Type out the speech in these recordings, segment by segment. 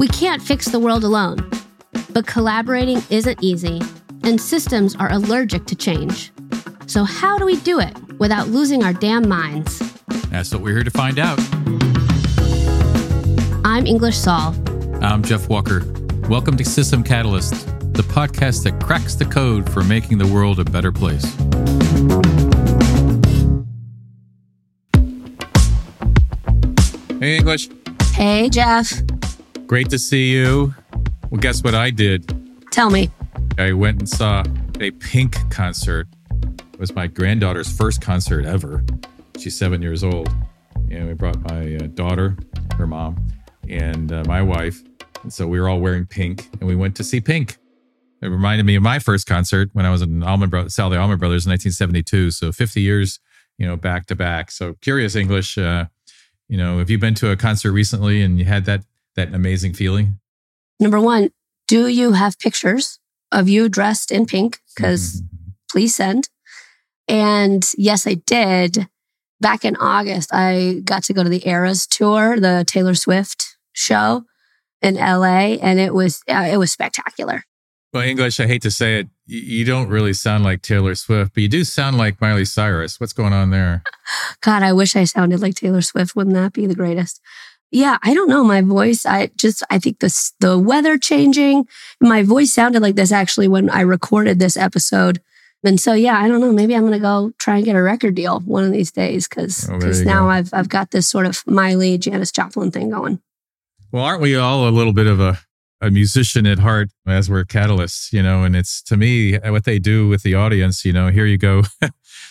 We can't fix the world alone, but collaborating isn't easy, and systems are allergic to change. So, how do we do it without losing our damn minds? That's what we're here to find out. I'm English Sall. I'm Jeff Walker. Welcome to System Catalyst, the podcast that cracks the code for making the world a better place. Hey, English. Hey, Jeff. Great to see you. Well, guess what I did? Tell me. I went and saw a Pink concert. It was my granddaughter's first concert ever. She's seven years old. And we brought my uh, daughter, her mom, and uh, my wife. And so we were all wearing pink and we went to see Pink. It reminded me of my first concert when I was in Allman Brothers, Sally Allman Brothers in 1972. So 50 years, you know, back to back. So curious English, uh, you know, have you been to a concert recently and you had that that amazing feeling? Number one, do you have pictures of you dressed in pink? Because Mm-hmm. please send. And yes, I did. Back in August, I got to go to the Eras tour, the Taylor Swift show in LA, and it was uh, it was spectacular. Well, English, I hate to say it, you don't really sound like Taylor Swift, but you do sound like Miley Cyrus. What's going on there? God, I wish I sounded like Taylor Swift. Wouldn't that be the greatest? Yeah, I don't know. My voice, I just, I think this, the weather changing, my voice sounded like this actually when I recorded this episode. And so, yeah, I don't know. Maybe I'm going to go try and get a record deal one of these days because Oh, now go. I've, I've got this sort of Miley, Janis Joplin thing going. Well, aren't we all a little bit of a, a musician at heart as we're catalysts, you know? And it's to me what they do with the audience, you know, here you go,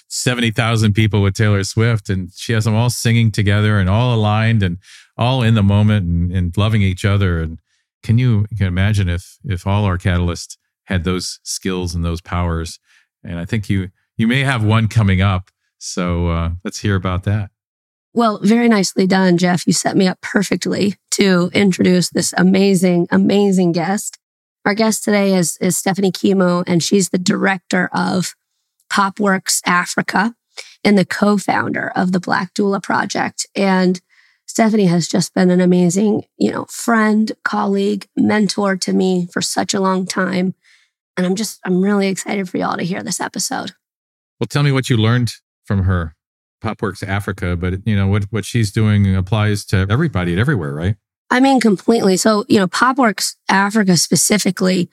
70,000 people with Taylor Swift, and she has them all singing together and all aligned and all in the moment and, and loving each other. And can you, can imagine if, if all our catalysts had those skills and those powers? And I think you, you may have one coming up. So uh, let's hear about that. Well, very nicely done, Jeff. You set me up perfectly to introduce this amazing, amazing guest. Our guest today is, is Stephanie Kimou, and she's the director of Popworks Africa and the co-founder of the Black Doula Project. And Stephanie has just been an amazing, you know, friend, colleague, mentor to me for such a long time. And I'm just, I'm really excited for y'all to hear this episode. Well, tell me what you learned from her. Popworks Africa, but you know what what she's doing applies to everybody and everywhere, right? I mean, completely. So, you know, Popworks Africa specifically,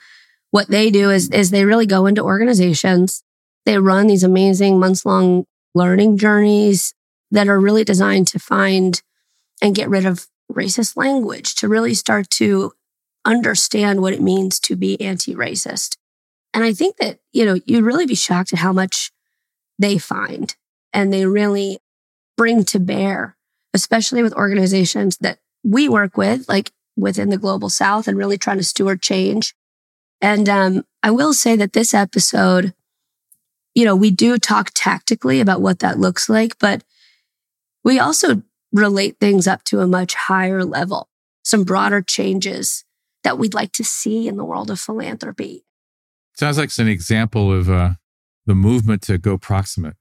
what they do is, is they really go into organizations. They run these amazing months long learning journeys that are really designed to find and get rid of racist language, to really start to understand what it means to be anti racist. And I think that, you know, you'd really be shocked at how much they find and they really bring to bear, especially with organizations that we work with, like within the global south and really trying to steward change. And um, I will say that this episode, you know, we do talk tactically about what that looks like, but we also relate things up to a much higher level, some broader changes that we'd like to see in the world of philanthropy. Sounds like it's an example of uh, the movement to go proximate.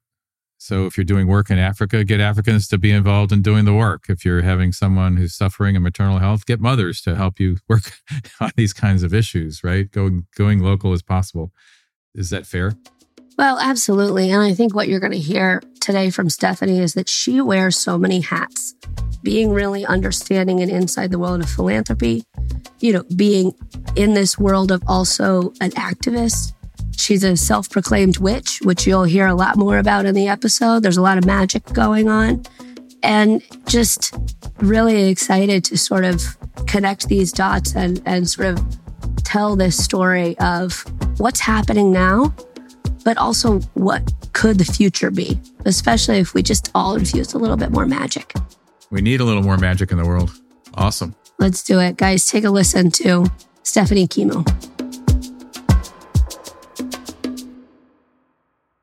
So if you're doing work in Africa, get Africans to be involved in doing the work. If you're having someone who's suffering in maternal health, get mothers to help you work on these kinds of issues, right? Going going local as possible. Is that fair? Well, absolutely. And I think what you're going to hear today from Stephanie is that she wears so many hats, being really understanding and inside the world of philanthropy, you know, being in this world of also an activist. She's a self proclaimed witch, which you'll hear a lot more about in the episode. There's a lot of magic going on. And just really excited to sort of connect these dots and, and sort of tell this story of what's happening now but also what could the future be, especially if we just all infuse a little bit more magic. We need a little more magic in the world. Awesome. Let's do it. Guys, take a listen to Stephanie Kimou.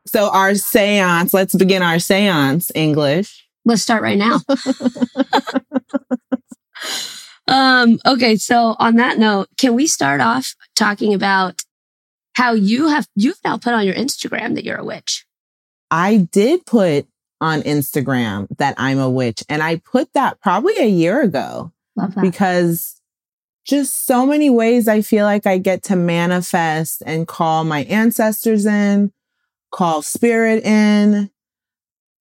So our seance, let's begin our seance English. Let's start right now. um, okay, so on that note, can we start off talking about how you have you've now put on your Instagram that you're a witch? I did put on Instagram that I'm a witch and I put that probably a year ago Love that. because just so many ways I feel like I get to manifest and call my ancestors in, call spirit in,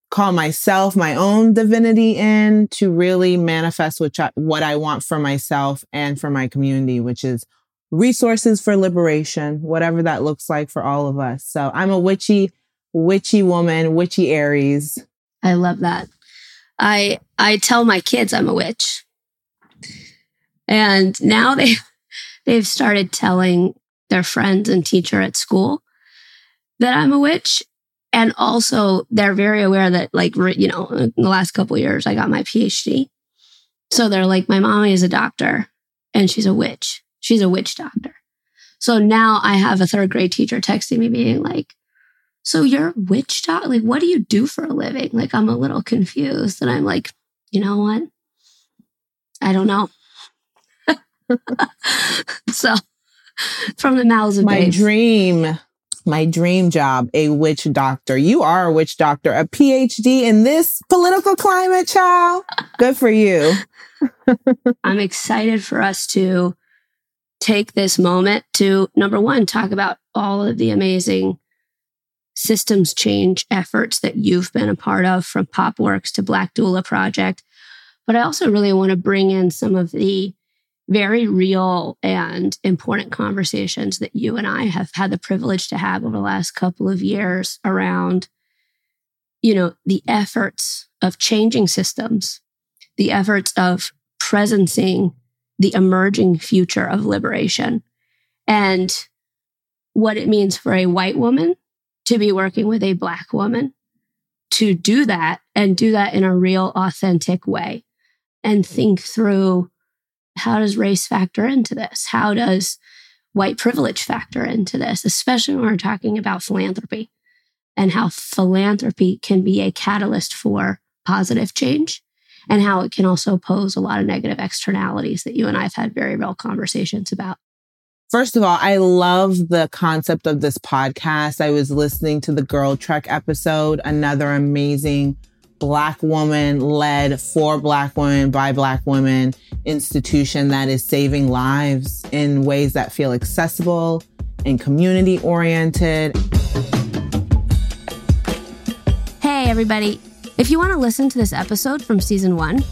call myself, my own divinity in to really manifest which I, what I want for myself and for my community, which is resources for liberation, whatever that looks like for all of us. So I'm a witchy, witchy woman, witchy Aries. I love that. I I tell my kids I'm a witch. And now they they've started telling their friends and teacher at school that I'm a witch. And also they're very aware that like, you know, in the last couple years, I got my PhD. So they're like, my mommy is a doctor and she's a witch. She's a witch doctor. So now I have a third grade teacher texting me being like, so you're a witch doctor? Like, what do you do for a living? Like, I'm a little confused. And I'm like, you know what? I don't know. so from the mouths of my babes. dream my dream job a witch doctor you are a witch doctor a phd in this political climate child good for you i'm excited for us to take this moment to number one talk about all of the amazing systems change efforts that you've been a part of from popworks to black doula project. But i also really want to bring in some of the very real and important conversations that you and I have had the privilege to have over the last couple of years around, you know, the efforts of changing systems, the efforts of presencing the emerging future of liberation, and what it means for a white woman to be working with a black woman to do that and do that in a real, authentic way and think through how does race factor into this? How does white privilege factor into this, especially when we're talking about philanthropy and how philanthropy can be a catalyst for positive change and how it can also pose a lot of negative externalities that you and I have had very real conversations about. First of all, I love the concept of this podcast. I was listening to the Girl Trek episode, another amazing Black woman led for Black women by Black women institution that is saving lives in ways that feel accessible and community oriented. Hey, everybody. If you want to listen to this episode from season one,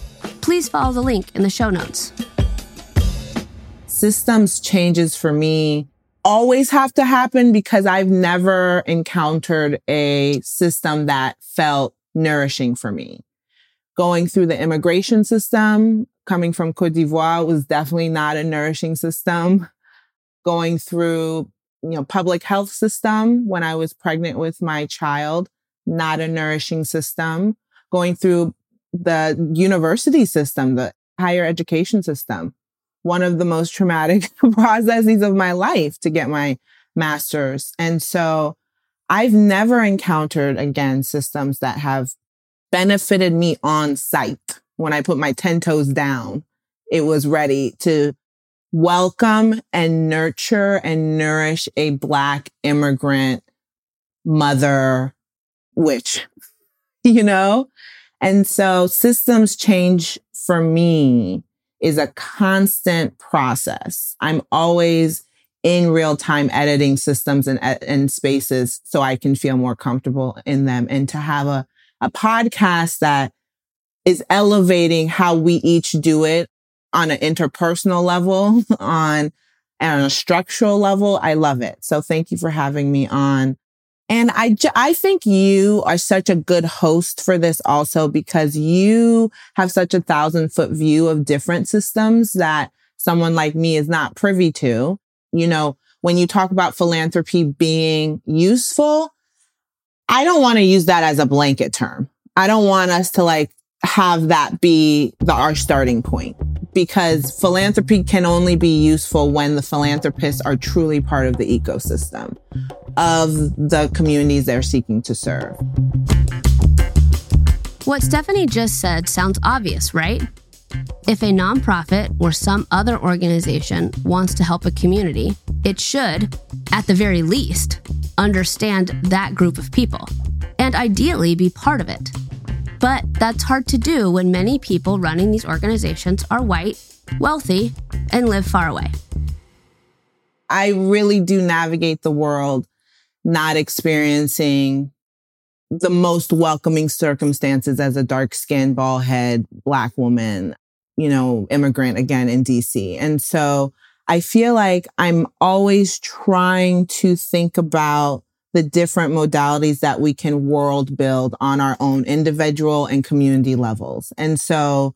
please follow the link in the show notes. Systems changes for me always have to happen because I've never encountered a system that felt nourishing for me. Going through the immigration system, coming from Cote d'Ivoire was definitely not a nourishing system. Going through, you know, public health system when I was pregnant with my child, not a nourishing system. Going through the university system, the higher education system, one of the most traumatic processes of my life to get my master's. And so I've never encountered again systems that have benefited me on site. When I put my 10 toes down, it was ready to welcome and nurture and nourish a black immigrant mother witch, you know? And so systems change for me is a constant process. I'm always in real time editing systems and, and spaces so I can feel more comfortable in them and to have a, a podcast that is elevating how we each do it on an interpersonal level, on, on a structural level. I love it. So thank you for having me on. And I, I think you are such a good host for this also because you have such a thousand foot view of different systems that someone like me is not privy to you know, when you talk about philanthropy being useful, I don't want to use that as a blanket term. I don't want us to like have that be the, our starting point because philanthropy can only be useful when the philanthropists are truly part of the ecosystem of the communities they're seeking to serve. What Stephanie just said sounds obvious, right? If a nonprofit or some other organization wants to help a community, it should, at the very least, understand that group of people and ideally be part of it. But that's hard to do when many people running these organizations are white, wealthy, and live far away. I really do navigate the world not experiencing the most welcoming circumstances as a dark skinned, bald head, black woman, you know, immigrant again in DC. And so I feel like I'm always trying to think about the different modalities that we can world build on our own individual and community levels. And so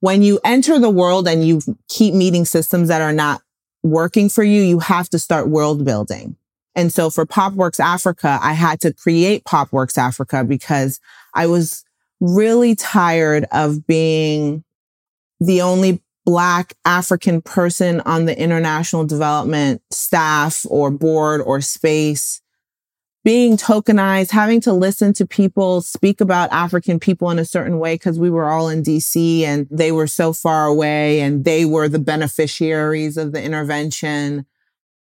when you enter the world and you keep meeting systems that are not working for you, you have to start world building. And so for Popworks Africa, I had to create Popworks Africa because I was really tired of being the only Black African person on the international development staff or board or space being tokenized, having to listen to people speak about African people in a certain way because we were all in DC and they were so far away and they were the beneficiaries of the intervention.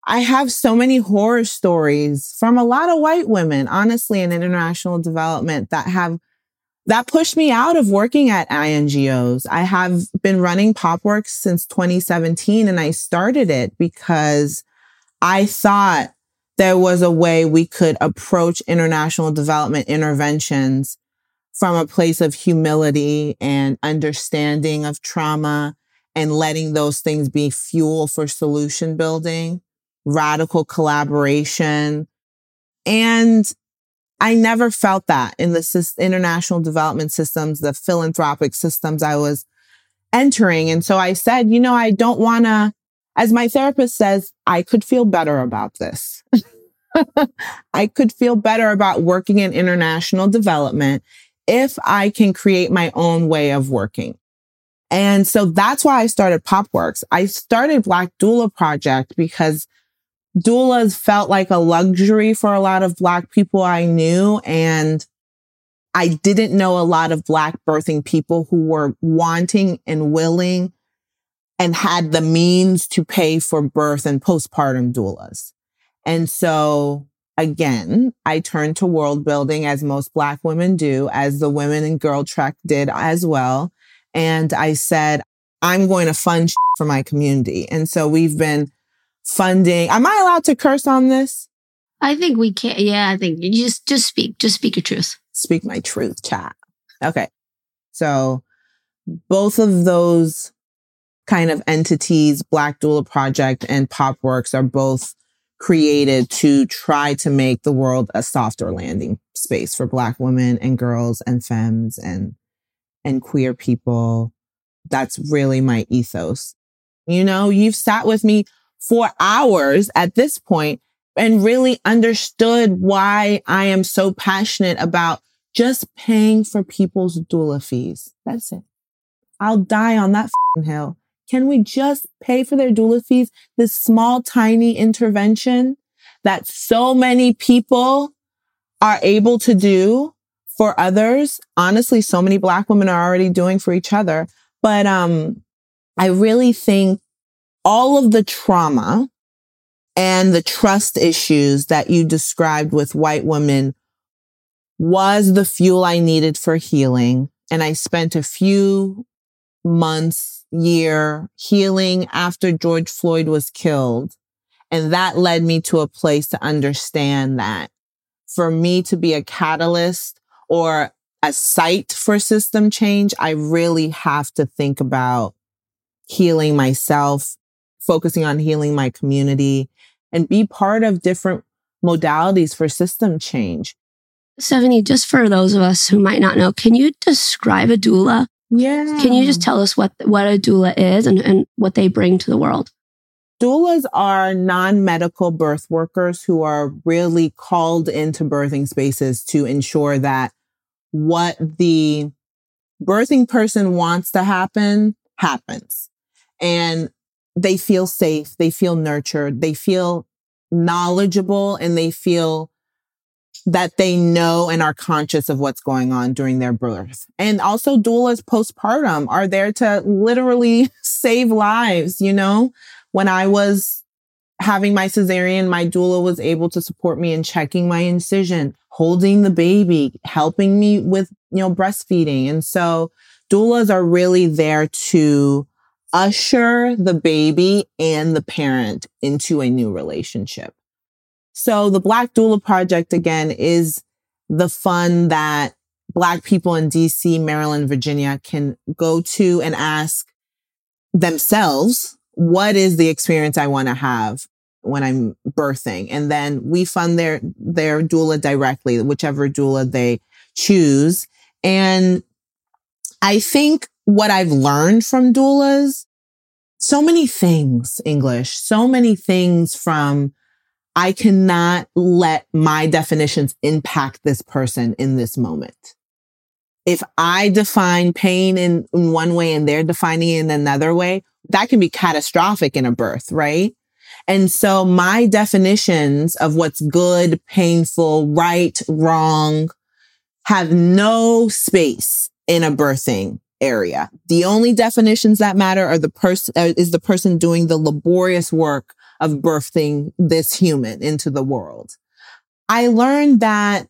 I have so many horror stories from a lot of white women, honestly, in international development that have that pushed me out of working at INGOs. I have been running Popworks since 2017 and I started it because I thought there was a way we could approach international development interventions from a place of humility and understanding of trauma and letting those things be fuel for solution building, radical collaboration. And I never felt that in the international development systems, the philanthropic systems I was entering. And so I said, you know, I don't want to, as my therapist says, I could feel better about this. I could feel better about working in international development if I can create my own way of working. And so that's why I started Popworks. I started Black Doula Project because doulas felt like a luxury for a lot of Black people I knew. And I didn't know a lot of Black birthing people who were wanting and willing and had the means to pay for birth and postpartum doulas. And so again, I turned to world building as most Black women do, as the women in Girl Trek did as well. And I said, I'm going to fund for my community. And so we've been funding. Am I allowed to curse on this? I think we can. Yeah, I think you just just speak. Just speak your truth. Speak my truth, chat. Okay. So both of those kind of entities, Black Doula Project and Popworks, are both created to try to make the world a softer landing space for Black women and girls and femmes and and queer people. That's really my ethos. You know, you've sat with me for hours at this point and really understood why I am so passionate about just paying for people's doula fees. That's it. I'll die on that hill. Can we just pay for their doula fees? This small, tiny intervention that so many people are able to do for others. Honestly, so many black women are already doing for each other. But, um, I really think all of the trauma and the trust issues that you described with white women was the fuel I needed for healing. And I spent a few months, year healing after George Floyd was killed. And that led me to a place to understand that for me to be a catalyst or a site for system change, I really have to think about healing myself, focusing on healing my community and be part of different modalities for system change. Stephanie, just for those of us who might not know, can you describe a doula? Yeah. Can you just tell us what, what a doula is and, and what they bring to the world? Doulas are non-medical birth workers who are really called into birthing spaces to ensure that what the birthing person wants to happen happens. And they feel safe, they feel nurtured, they feel knowledgeable, and they feel that they know and are conscious of what's going on during their birth. And also doulas postpartum are there to literally save lives. You know, when I was having my cesarean, my doula was able to support me in checking my incision, holding the baby, helping me with, you know, breastfeeding. And so doulas are really there to usher the baby and the parent into a new relationship. So the Black Doula Project again is the fund that Black people in DC, Maryland, Virginia can go to and ask themselves, what is the experience I want to have when I'm birthing? And then we fund their, their doula directly, whichever doula they choose. And I think what I've learned from doulas, so many things, English, so many things from I cannot let my definitions impact this person in this moment. If I define pain in, in one way and they're defining it in another way, that can be catastrophic in a birth, right? And so my definitions of what's good, painful, right, wrong have no space in a birthing area. The only definitions that matter are the person uh, is the person doing the laborious work of birthing this human into the world. I learned that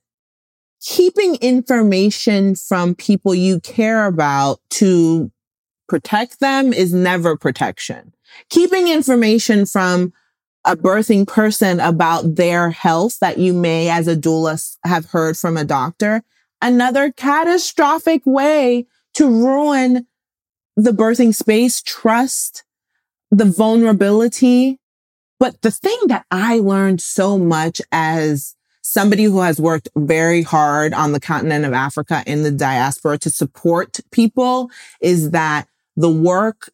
keeping information from people you care about to protect them is never protection. Keeping information from a birthing person about their health that you may as a doula have heard from a doctor, another catastrophic way to ruin the birthing space, trust, the vulnerability but the thing that I learned so much as somebody who has worked very hard on the continent of Africa in the diaspora to support people is that the work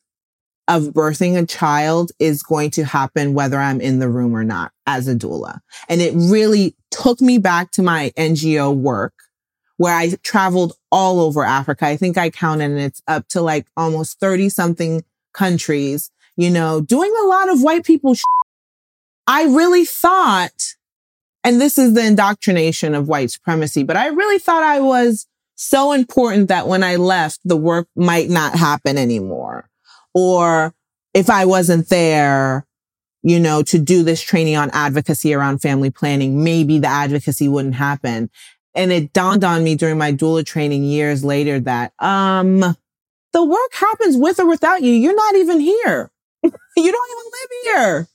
of birthing a child is going to happen whether I'm in the room or not as a doula. And it really took me back to my NGO work where I traveled all over Africa. I think I counted and it's up to like almost 30 something countries, you know, doing a lot of white people I really thought, and this is the indoctrination of white supremacy, but I really thought I was so important that when I left, the work might not happen anymore. Or if I wasn't there, you know, to do this training on advocacy around family planning, maybe the advocacy wouldn't happen. And it dawned on me during my doula training years later that, um, the work happens with or without you. You're not even here. you don't even live here.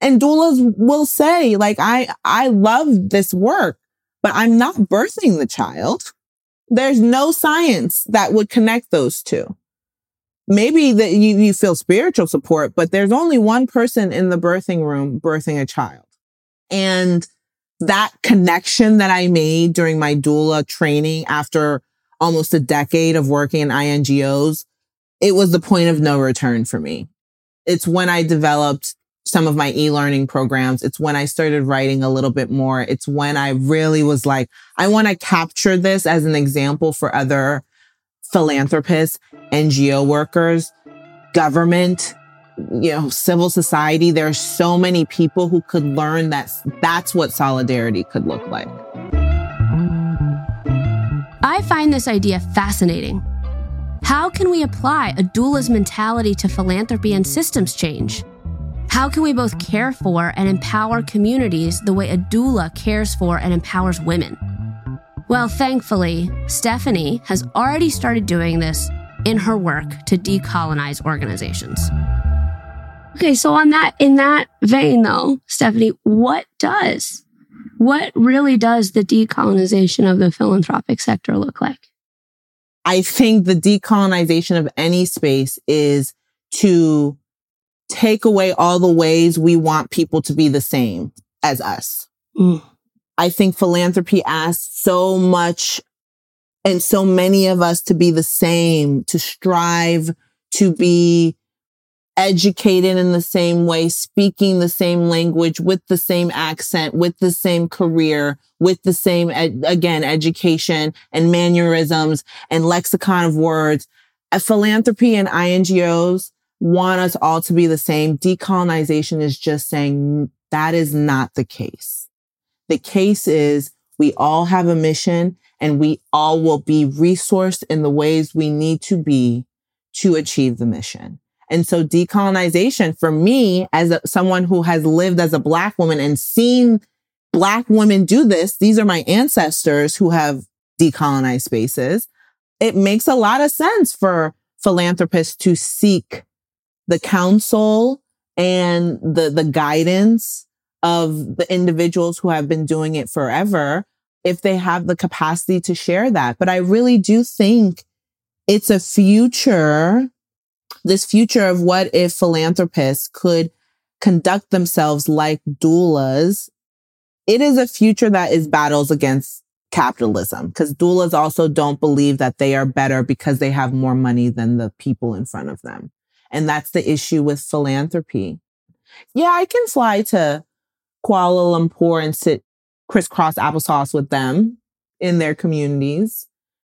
And doulas will say, like, I, I love this work, but I'm not birthing the child. There's no science that would connect those two. Maybe that you, you feel spiritual support, but there's only one person in the birthing room birthing a child. And that connection that I made during my doula training after almost a decade of working in INGOs, it was the point of no return for me. It's when I developed some of my e-learning programs. It's when I started writing a little bit more. It's when I really was like, I want to capture this as an example for other philanthropists, NGO workers, government, you know, civil society. There are so many people who could learn that that's what solidarity could look like. I find this idea fascinating. How can we apply a doula's mentality to philanthropy and systems change? How can we both care for and empower communities the way a doula cares for and empowers women? Well, thankfully, Stephanie has already started doing this in her work to decolonize organizations. Okay, so on that in that vein though, Stephanie, what does what really does the decolonization of the philanthropic sector look like? I think the decolonization of any space is to take away all the ways we want people to be the same as us. Mm. I think philanthropy asks so much and so many of us to be the same, to strive to be educated in the same way, speaking the same language with the same accent, with the same career, with the same, ed- again, education and mannerisms and lexicon of words. A philanthropy and INGOs want us all to be the same. Decolonization is just saying that is not the case. The case is we all have a mission and we all will be resourced in the ways we need to be to achieve the mission. And so decolonization for me as a, someone who has lived as a black woman and seen black women do this, these are my ancestors who have decolonized spaces. It makes a lot of sense for philanthropists to seek the counsel and the, the guidance of the individuals who have been doing it forever if they have the capacity to share that. But I really do think it's a future, this future of what if philanthropists could conduct themselves like doulas. It is a future that is battles against capitalism because doulas also don't believe that they are better because they have more money than the people in front of them. And that's the issue with philanthropy. Yeah, I can fly to Kuala Lumpur and sit crisscross applesauce with them in their communities.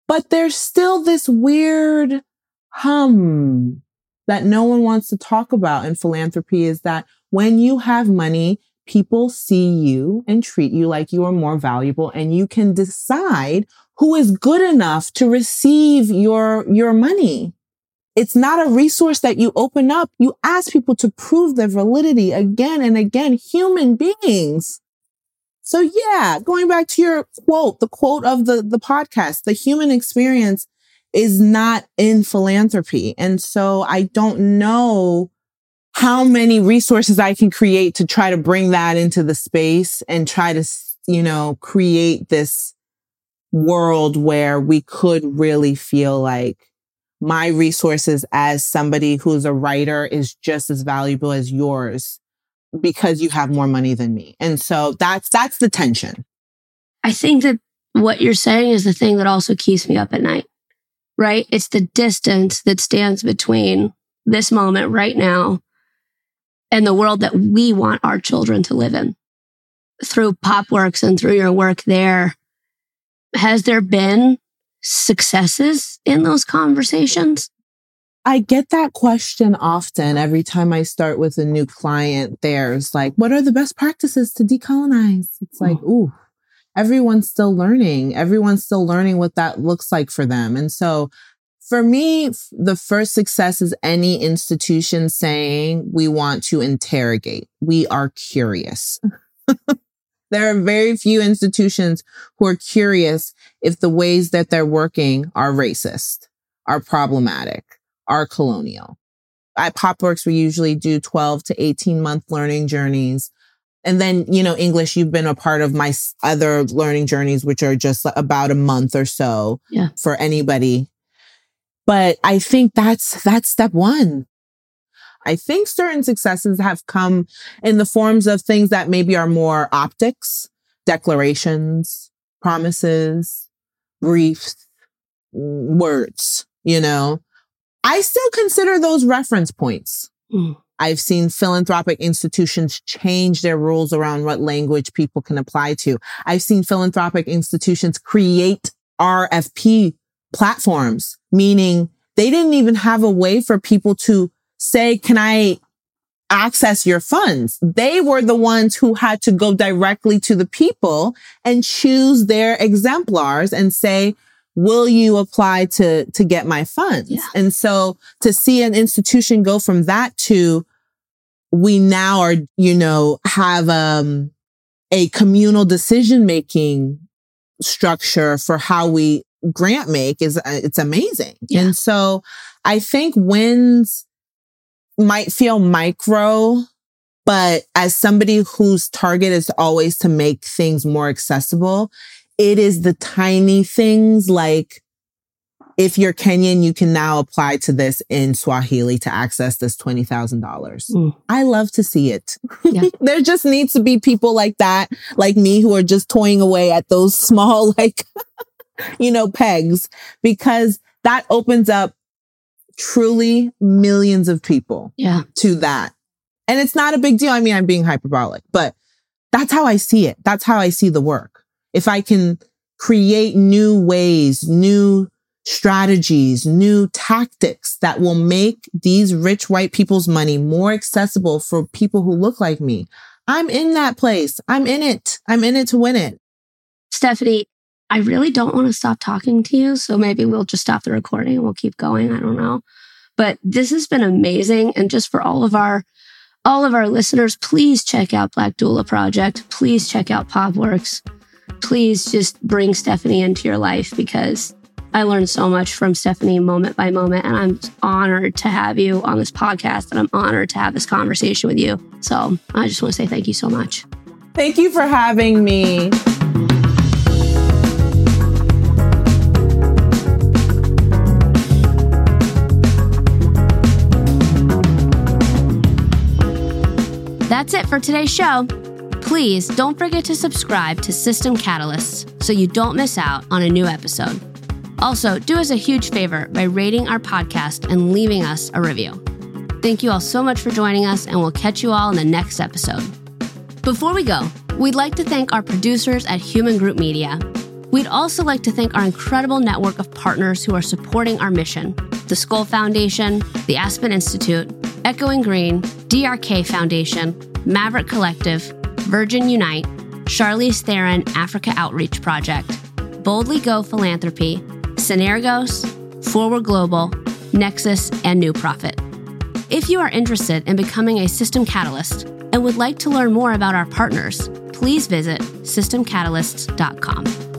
But there's still this weird hum that no one wants to talk about in philanthropy is that when you have money, people see you and treat you like you are more valuable and you can decide who is good enough to receive your, your money. It's not a resource that you open up. You ask people to prove their validity again and again, human beings. So yeah, going back to your quote, the quote of the, the podcast, the human experience is not in philanthropy. And so I don't know how many resources I can create to try to bring that into the space and try to, you know, create this world where we could really feel like my resources as somebody who's a writer is just as valuable as yours because you have more money than me. And so that's that's the tension. I think that what you're saying is the thing that also keeps me up at night. Right? It's the distance that stands between this moment right now and the world that we want our children to live in. Through Popworks and through your work there, has there been successes in those conversations? I get that question often every time I start with a new client. There's like, what are the best practices to decolonize? It's like, mm. ooh, everyone's still learning. Everyone's still learning what that looks like for them. And so for me, the first success is any institution saying we want to interrogate. We are curious. There are very few institutions who are curious if the ways that they're working are racist, are problematic, are colonial. At Popworks, we usually do 12 to 18 month learning journeys. And then, you know, English, you've been a part of my other learning journeys, which are just about a month or so yeah. for anybody. But I think that's, that's step one. I think certain successes have come in the forms of things that maybe are more optics, declarations, promises, briefs, words, you know. I still consider those reference points. Mm. I've seen philanthropic institutions change their rules around what language people can apply to. I've seen philanthropic institutions create RFP platforms, meaning they didn't even have a way for people to say, can I access your funds? They were the ones who had to go directly to the people and choose their exemplars and say, will you apply to, to get my funds? Yeah. And so to see an institution go from that to we now are, you know, have, um, a communal decision making structure for how we grant make is, uh, it's amazing. Yeah. And so I think wins might feel micro, but as somebody whose target is always to make things more accessible, it is the tiny things like if you're Kenyan, you can now apply to this in Swahili to access this $20,000. Mm. I love to see it. Yeah. there just needs to be people like that, like me, who are just toying away at those small, like, you know, pegs, because that opens up truly millions of people yeah. to that. And it's not a big deal. I mean, I'm being hyperbolic, but that's how I see it. That's how I see the work. If I can create new ways, new strategies, new tactics that will make these rich white people's money more accessible for people who look like me. I'm in that place. I'm in it. I'm in it to win it. Stephanie, I really don't want to stop talking to you. So maybe we'll just stop the recording and we'll keep going. I don't know. But this has been amazing. And just for all of our all of our listeners, please check out Black Doula Project. Please check out Popworks. Please just bring Stephanie into your life because I learned so much from Stephanie moment by moment, and I'm honored to have you on this podcast, and I'm honored to have this conversation with you. So I just want to say thank you so much. Thank you for having me. That's it for today's show. Please don't forget to subscribe to System Catalysts so you don't miss out on a new episode. Also, do us a huge favor by rating our podcast and leaving us a review. Thank you all so much for joining us, and we'll catch you all in the next episode. Before we go, we'd like to thank our producers at Hueman Group Media. We'd also like to thank our incredible network of partners who are supporting our mission the Skoll Foundation, the Aspen Institute, Echoing Green, DRK Foundation, Maverick Collective, Virgin Unite, Charlize Theron Africa Outreach Project, Boldly Go Philanthropy, Synergos, Forward Global, Nexus, and New Profit. If you are interested in becoming a system catalyst and would like to learn more about our partners, please visit systemcatalysts.com.